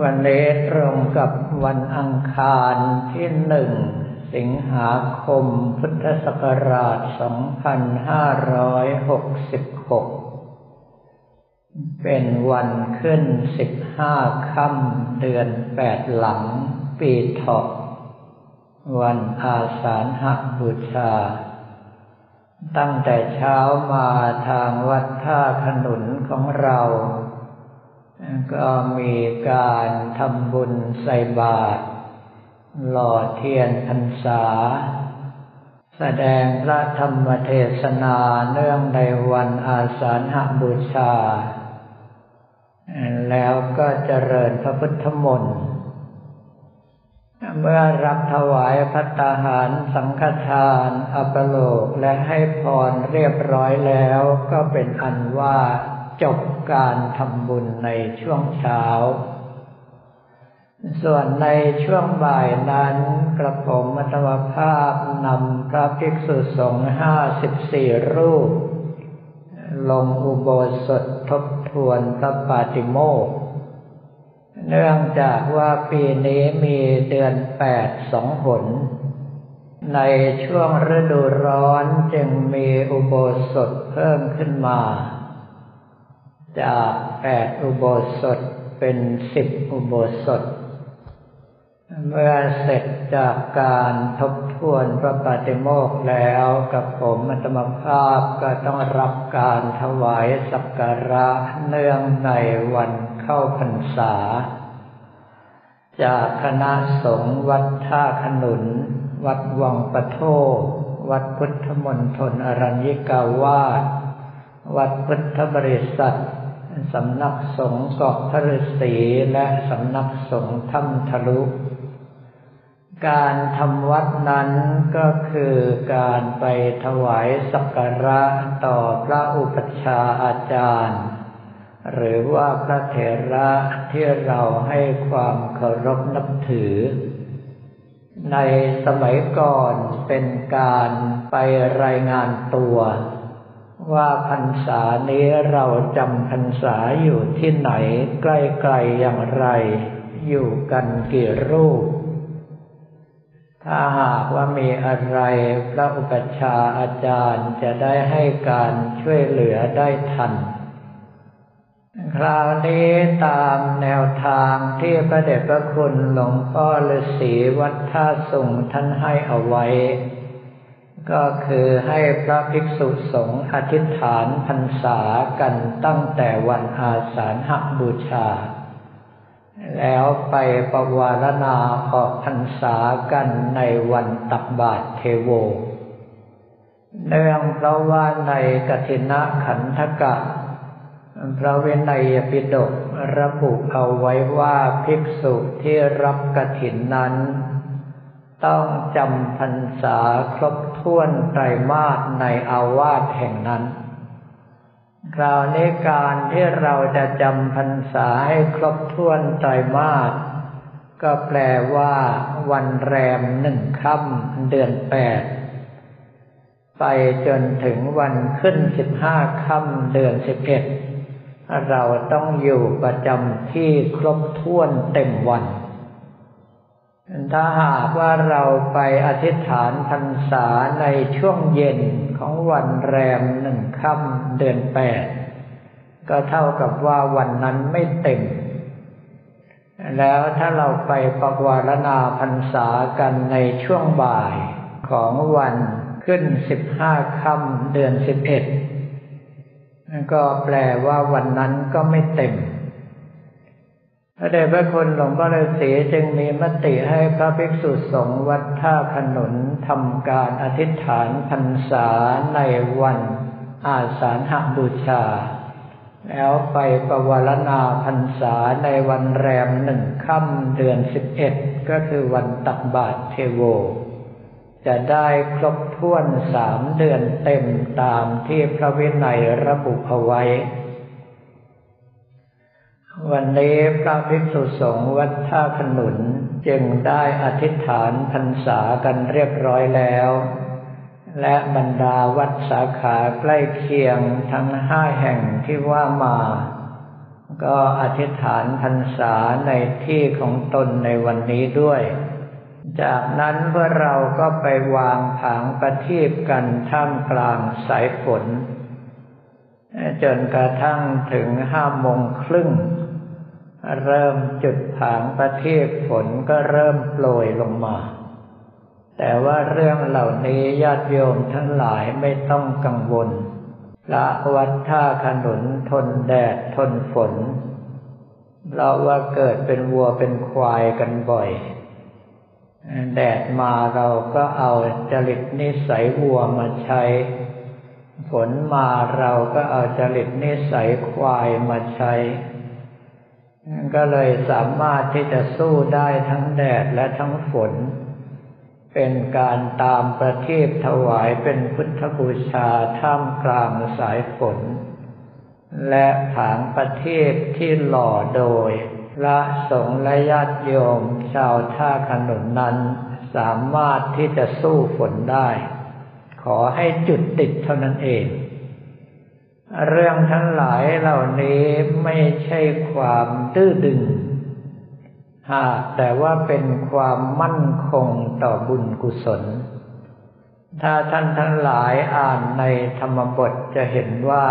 วันนี้ตรงกับวันอังคารที่หนึ่งสิงหาคมพุทธศักราช 2566 เป็นวันขึ้น 15 ค่ำเดือนแปดหลัง ปีเถาะวันอาสาฬหบูชา ตั้งแต่เช้ามาทางวัดท่าขนุนของเรา ก็มีการทำบุญใส่บาตรหล่อเทียนพรรษา แสดงพระธรรมเทศนาเนื่องในวันอาสาฬหบูชา แล้วก็เจริญพระพุทธมนต์เมื่อรับถวายพัตาหารสังฆทานอัปโลกและให้พรเรียบร้อยแล้วก็เป็นอันว่า จบการทำบุญในช่วงเช้า ส่วนในช่วงบ่ายนั้นกระผมมัตวภาพนำพระภิกษุสงฆ์ห้าสิบสี่รูป ลงอุโบสถทบทวนพระปาติโมกเนื่องจากว่าปีนี้มีเดือนแปดสองหน ในช่วงฤดูร้อนจึงมีอุโบสถเพิ่มขึ้นมา จากแปดอุโบสถเป็นสิบอุโบสถ เมื่อเสร็จจากการทบทวนพระปฏิโมกแล้วกับผมมัตมภาพก็ต้องรับการถวายสักการะเนื่องในวันเข้าพรรษา จากคณะสงฆ์วัดท่าขนุน วัดวังปะโทวัดพุทธมณฑลอรัญญิกาวาสวัดพุทธบริษัท สำนักสงฆ์เกาะพระฤาษีและสำนักสงฆ์ถ้ำทะลุ การทำวัดนั้นก็คือการไปถวายสักการะต่อพระอุปัชฌาย์อาจารย์ หรือว่าพระเถระที่เราให้ความเคารพนับถือ ในสมัยก่อนเป็นการไปรายงานตัว ว่าพรรษานี้เราจำพรรษาอยู่ที่ไหนใกล้ๆอย่างไร อยู่กันกี่รูป ถ้าหากว่ามีอะไรพระอุปชาอาจารย์จะได้ให้การช่วยเหลือได้ทัน คราวนี้ตามแนวทางที่พระเดชพระคุณหลวงพ่อฤาษีวัดท่าสุงท่านให้เอาไว้ ก็คือให้พระภิกษุสงฆ์อธิษฐานพรรษากันตั้งแต่วันอาสาฬหบูชา แล้วไปประวารณาออกพรรษากันในวันตักบาตรเทโว เนื่องเพราะว่าในกฐินะขันธกะ พระเวนัยปิฎกระบุเอาไว้ว่าภิกษุที่รับกฐินนั้น ต้องจำพรรษาครบถ้วนไตรมาสในอาวาสแห่งนั้น คราวนี้การที่เราจะจำพรรษาให้ครบถ้วนไตรมาสก็แปลว่าวันแรมหนึ่งค่ำเดือนแปดไปจนถึงวันขึ้นสิบห้าค่ำเดือนสิบเอ็ดเราต้องอยู่ประจำที่ครบถ้วนเต็มวัน ถ้าหากว่าเราไปอธิษฐานพรรษาในช่วงเย็นของวันแรมหนึ่งค่ำเดือนแปดก็เท่ากับว่าวันนั้นไม่เต็ม แล้วถ้าเราไปประวารณาพรรษากันในช่วงบ่ายของวันขึ้นสิบห้าค่ำเดือนสิบเอ็ดก็แปลว่าวันนั้นก็ไม่เต็ม พระเดชพระคุณหลวงพ่อฤาษีจึงมีมติให้พระภิกษุสงฆ์วัดท่าขนุนทำการอธิษฐานพรรษาในวันอาสาฬหบูชา แล้วไปประวารณาพรรษาในวันแรมหนึ่งค่ำเดือนสิบเอ็ดก็คือวันตักบาตรเทโว จะได้ครบถ้วนสามเดือนเต็มตามที่พระวินัยระบุเอาไว้ วันนี้พระภิกษุสงฆ์วัดท่าขนุนจึงได้อธิษฐานพรรษากันเรียบร้อยแล้ว และบรรดาวัดสาขาใกล้เคียงทั้งห้าแห่งที่ว่ามา ก็อธิษฐานพรรษาในที่ของตนในวันนี้ด้วย จากนั้นเมื่อเราก็ไปวางผางประทีปกันท่ามกลางสายฝนจนกระทั่งถึงห้าโมงครึ่ง เริ่มจุดผางประทีปฝนก็เริ่มโปรยลงมา แต่ว่าเรื่องเหล่านี้ญาติโยมทั้งหลายไม่ต้องกังวลละวัดท่าขนุนทนแดดทนฝนเราว่าเกิดเป็นวัวเป็นควายกันบ่อย แดดมาเราก็เอาจริตนิสัยวัวมาใช้ ฝนมาเราก็เอาจริตนิสัยควายมาใช้ ก็เลยสามารถที่จะสู้ได้ทั้งแดดและทั้งฝน เป็นการตามประทีปถวายเป็นพุทธบูชาท่ามกลางสายฝน และผางประทีปที่หล่อโดยพระสงฆ์และญาติโยมชาวท่าขนุนนั้น สามารถที่จะสู้ฝนได้ ขอให้จุดติดเท่านั้นเอง เรื่องทั้งหลายเหล่านี้ไม่ใช่ความดื้อดึง หากแต่ว่าเป็นความมั่นคงต่อบุญกุศล ถ้าท่านทั้งหลายอ่านในธรรมบทจะเห็นว่า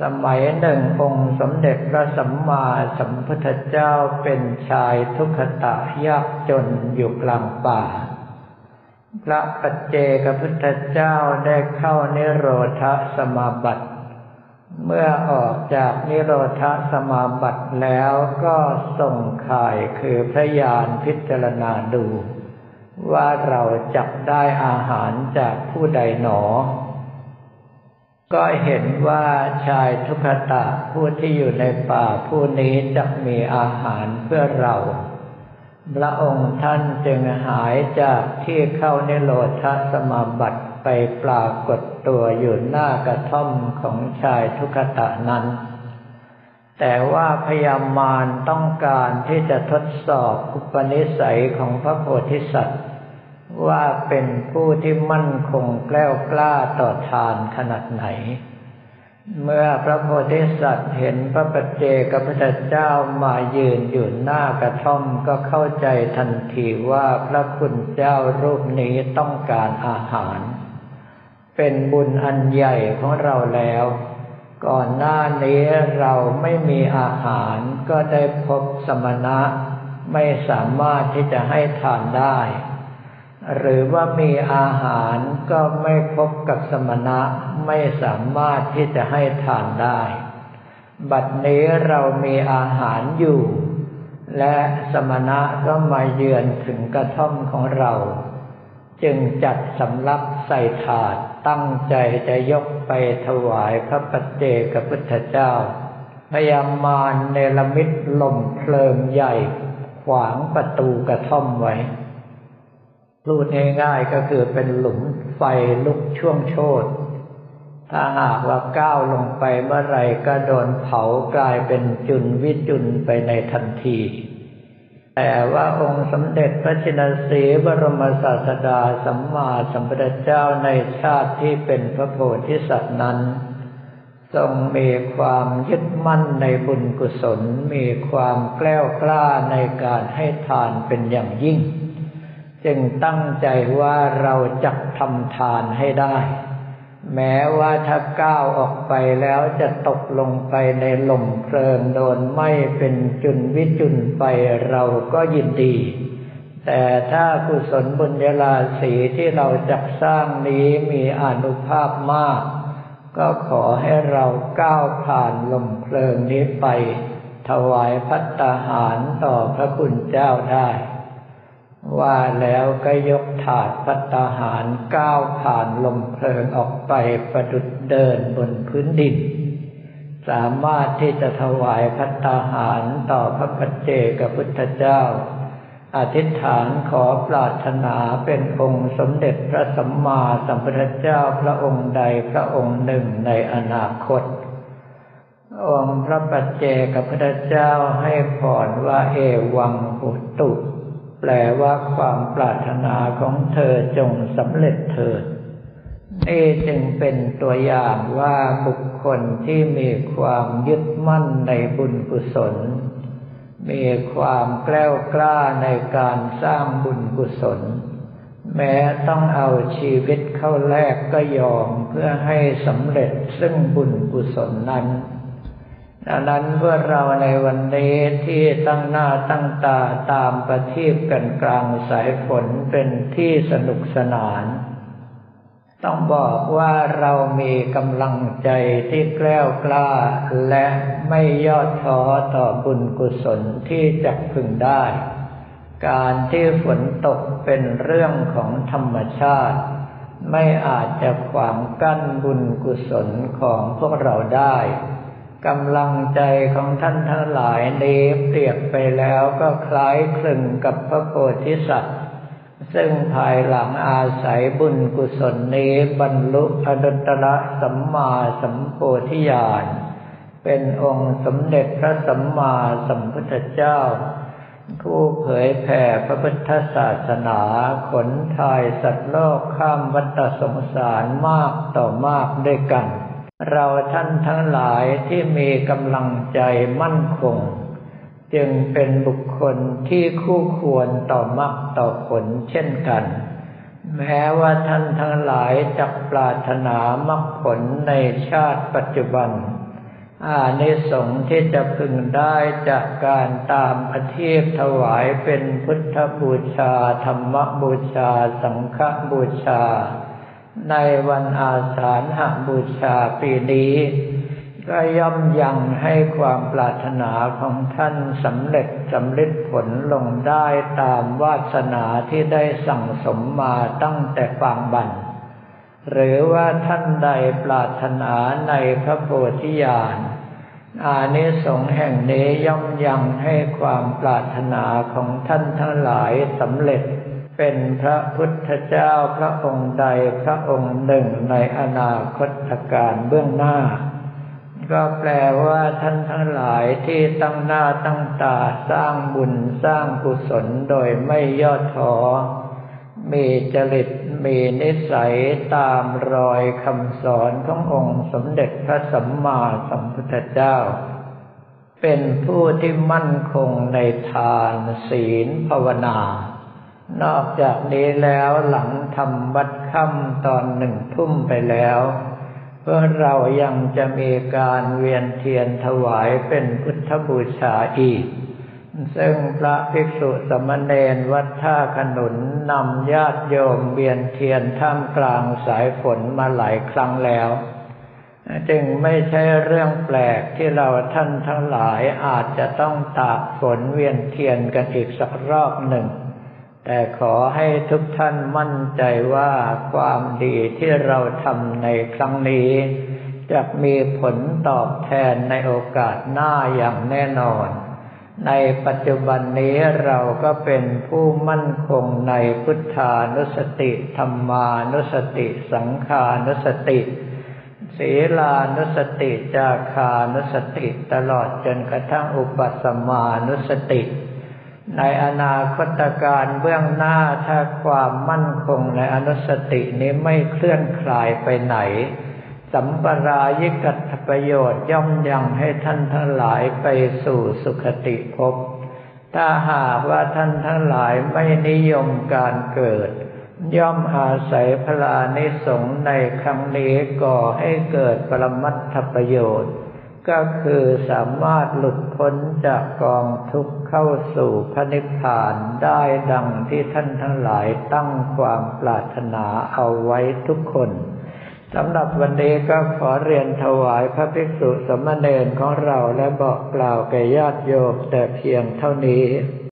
สมัยหนึ่งองค์สมเด็จพระสัมมาสัมพุทธเจ้าเป็นชายทุกขตะยากจนอยู่กลางป่าพระปัจเจกพุทธเจ้าได้เข้านิโรธสมาบัติ เมื่อออกจากนิโรธสมาบัติแล้วก็ส่งข่ายคือพระยานพิจารณาดู ว่าเราจับได้อาหารจากผู้ใดหนอ ก็เห็นว่าชายทุกตะผู้ที่อยู่ในป่าผู้นี้จะมีอาหารเพื่อเราพระองค์ท่านจึงหายจากที่เข้านิโรธสมาบัติ ไปปรากฏตัวอยู่หน้ากระท่อมของชายทุกตะนั้น แต่ว่าพยามารต้องการที่จะทดสอบอุปนิสัยของพระโพธิสัตว์ ว่าเป็นผู้ที่มั่นคงแกล้วกล้าต่อทานขนาดไหน เมื่อพระโพธิสัตว์เห็นพระปัจเจกพุทธเจ้ามายืนอยู่หน้ากระท่อมก็เข้าใจทันทีว่าพระคุณเจ้ารูปนี้ต้องการอาหาร เป็นบุญอันใหญ่ของเราแล้ว ก่อนหน้านี้เราไม่มีอาหารก็ได้พบสมณะ ไม่สามารถที่จะให้ทานได้ หรือว่ามีอาหารก็ไม่พบกับสมณะ ไม่สามารถที่จะให้ทานได้ บัดนี้เรามีอาหารอยู่ และสมณะก็มาเยือนถึงกระท่อมของเรา จึงจัดสำรับใส่ถาดตั้งใจจะยกไปถวายพระปัจเจกพุทธเจ้า พยามารเนลมิตลมเพลิงใหญ่ ขวางประตูกระท่อมไว้รูดง่ายๆก็คือเป็นหลุมไฟลุกช่วงโชดถ้าหากว่าก้าวลงไปเมื่อไรก็โดนเผากลายเป็นจุนวิจุนไปในทันที แต่ว่าองค์สมเด็จพระชินสีบรมศาสดาสัมมาสัมพุทธเจ้าในชาติที่เป็นพระโพธิสัตว์นั้น ทรงมีความยึดมั่นในบุญกุศล มีความแกล้วกล้าในการให้ทานเป็นอย่างยิ่ง จึงตั้งใจว่าเราจะทำทานให้ได้ แม้ว่าถ้าก้าวออกไปแล้วจะตกลงไปในหล่มเพลิงโดนไม้เป็นจุนวิจุนไปเราก็ยินดี แต่ถ้ากุศลบุญญาลาสีที่เราจักสร้างนี้มีอนุภาพมาก ก็ขอให้เราก้าวผ่านหลมเพลิงนี้ไป ถวายพัตตาหารต่อพระคุณเจ้าได้ ว่าแล้วก็ยกถาดพัตาหารก้าวผ่านลมเพลิงออกไปประดุดเดินบนพื้นดิน สามารถที่จะถวายพัตตาหารต่อพระปัจเจกพุทธเจ้า อธิษฐานขอปรารถนาเป็นองค์สมเด็จพระสัมมาสัมพุทธเจ้าพระองค์ใดพระองค์หนึ่งในอนาคตองค์พระปัจเจกพุทธเจ้าให้พรว่าเอวังหุตุ แปลว่าความปรารถนาของเธอจงสำเร็จเถิดนี่จึงเป็นตัวอย่างว่าบุคคลที่มีความยึดมั่นในบุญกุศล มีความแกล้วกล้าในการสร้างบุญกุศล แม้ต้องเอาชีวิตเข้าแลกก็ยอมเพื่อให้สำเร็จซึ่งบุญกุศลนั้น ดังนั้นเพื่อเราในวันนี้ที่ตั้งหน้าตั้งตาตามประทีปกันกลางสายฝนเป็นที่สนุกสนาน ต้องบอกว่าเรามีกำลังใจที่แกล้วกล้าและไม่ย่อท้อต่อบุญกุศลที่จะพึงได้ การที่ฝนตกเป็นเรื่องของธรรมชาติ ไม่อาจจะขวางกั้นบุญกุศลของพวกเราได้ กำลังใจของท่านทั้งหลายนี้เปรียบไปแล้วก็คล้ายคลึงกับพระโพธิสัตว์ ซึ่งภายหลังอาศัยบุญกุศลนี้บรรลุอดุตระสัมมาสัมโพธิญาณเป็นองค์สมเด็จพระสัมมาสัมพุทธเจ้า ผู้เผยแผ่พระพุทธศาสนาขนทายสัตว์โลกข้ามวัฏสงสารมากต่อมากด้วยกัน เราท่านทั้งหลายที่มีกำลังใจมั่นคง จึงเป็นบุคคลที่คู่ควรต่อมรรคต่อผลเช่นกัน แม้ว่าท่านทั้งหลายจะปรารถนามรรคผลในชาติปัจจุบัน อานิสงส์ที่จะพึงได้จากการตามอธิพถวายเป็นพุทธบูชา ธรรมบูชา สังฆบูชา ในวันอาสาฬหบูชาปีนี้ ก็ย่อมยังให้ความปรารถนาของท่านสำเร็จสำเร็จผลลงได้ตามวาสนาที่ได้สั่งสมมาตั้งแต่ปางบันหรือว่าท่านใดปรารถนาในพระโพธิญาณอานิสงส์แห่งนี้ย่อมยังให้ความปรารถนาของท่านทั้งหลายสำเร็จ เป็นพระพุทธเจ้าพระองค์ใดพระองค์หนึ่งในอนาคตการเบื้องหน้า ก็แปลว่าท่านทั้งหลายที่ตั้งหน้าตั้งตาสร้างบุญสร้างกุศลโดยไม่ย่อท้อมีจริตมีนิสัยตามรอยคำสอนขององค์สมเด็จพระสัมมาสัมพุทธเจ้า เป็นผู้ที่มั่นคงในทานศีลภาวนา นอกจากนี้แล้วหลังทำวัดค่ำตอนหนึ่งทุ่มไปแล้วเพื่อเรายังจะมีการเวียนเทียนถวายเป็นพุทธบูชาอีก ซึ่งพระภิกษุสมณเณรวัดท่าขนุนนำญาติโยมเวียนเทียนท่ามกลางสายฝนมาหลายครั้งแล้ว จึงไม่ใช่เรื่องแปลกที่เราท่านทั้งหลายอาจจะต้องตากฝนเวียนเทียนกันอีกสักรอบหนึ่ง แต่ขอให้ทุกท่านมั่นใจว่าความดีที่เราทำในครั้งนี้ จะมีผลตอบแทนในโอกาสหน้าอย่างแน่นอน ในปัจจุบันนี้เราก็เป็นผู้มั่นคงในพุทธานุสติ ธรรมานุสติ สังขานุสติ ศีลานุสติ จาคานุสติ ตลอดจนกระทั่งอุปสมานุสติ ในอนาคตการเบื้องหน้าถ้าความมั่นคงในอนุสตินี้ไม่เคลื่อนคลายไปไหน สัมปรายิกัตประโยชน์ย่อมยังให้ท่านทั้งหลายไปสู่สุขติภพถ้าหากว่าท่านทั้งหลายไม่นิยมการเกิด ย่อมอาศัยพลานิสงในครั้งนี้ก่อให้เกิดปรมัตถประโยชน์ ก็คือสามารถหลุดพ้นจากกองทุกข์เข้าสู่พระนิพพานได้ดังที่ท่านทั้งหลายตั้งความปรารถนาเอาไว้ทุกคนสำหรับวันนี้ก็ขอเรียนถวายพระภิกษุสมณเณรของเราและบอกกล่าวแก่ญาติโยมแต่เพียงเท่านี้